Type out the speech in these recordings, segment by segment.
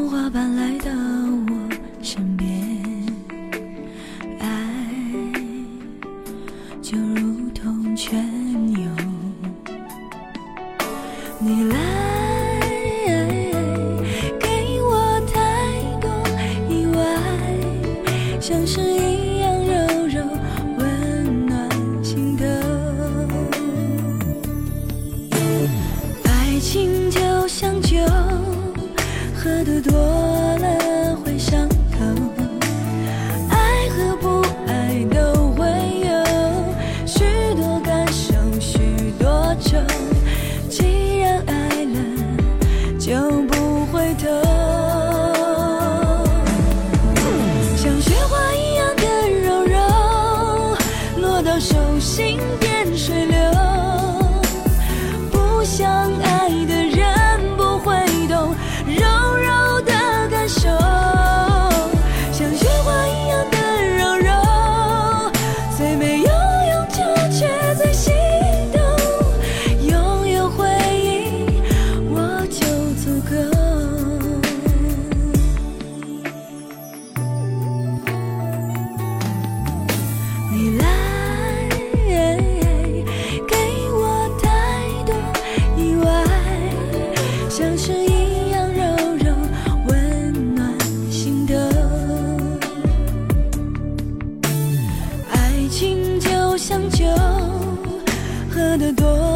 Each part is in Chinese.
童话般来到我身边爱就如同泉涌你来喝的多了会伤头，爱和不爱都会有许多感受，许多愁。既然爱了就不回头，像雪花一样的柔柔，落到手心变水流，不想爱的。的多。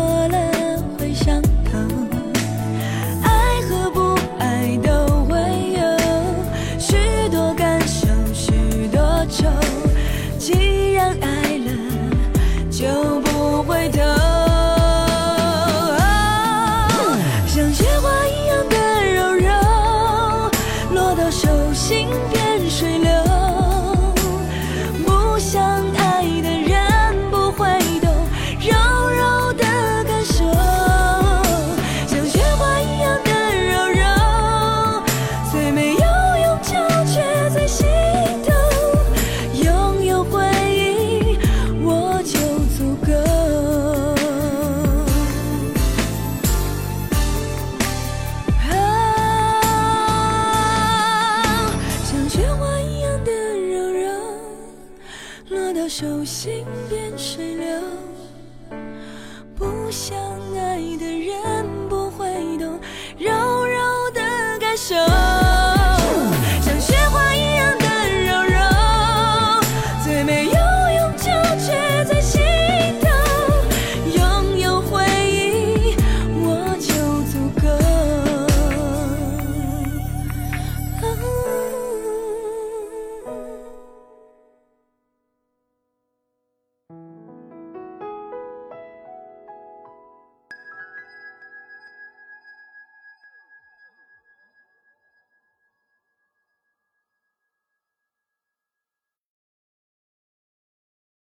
手心变水流，不想。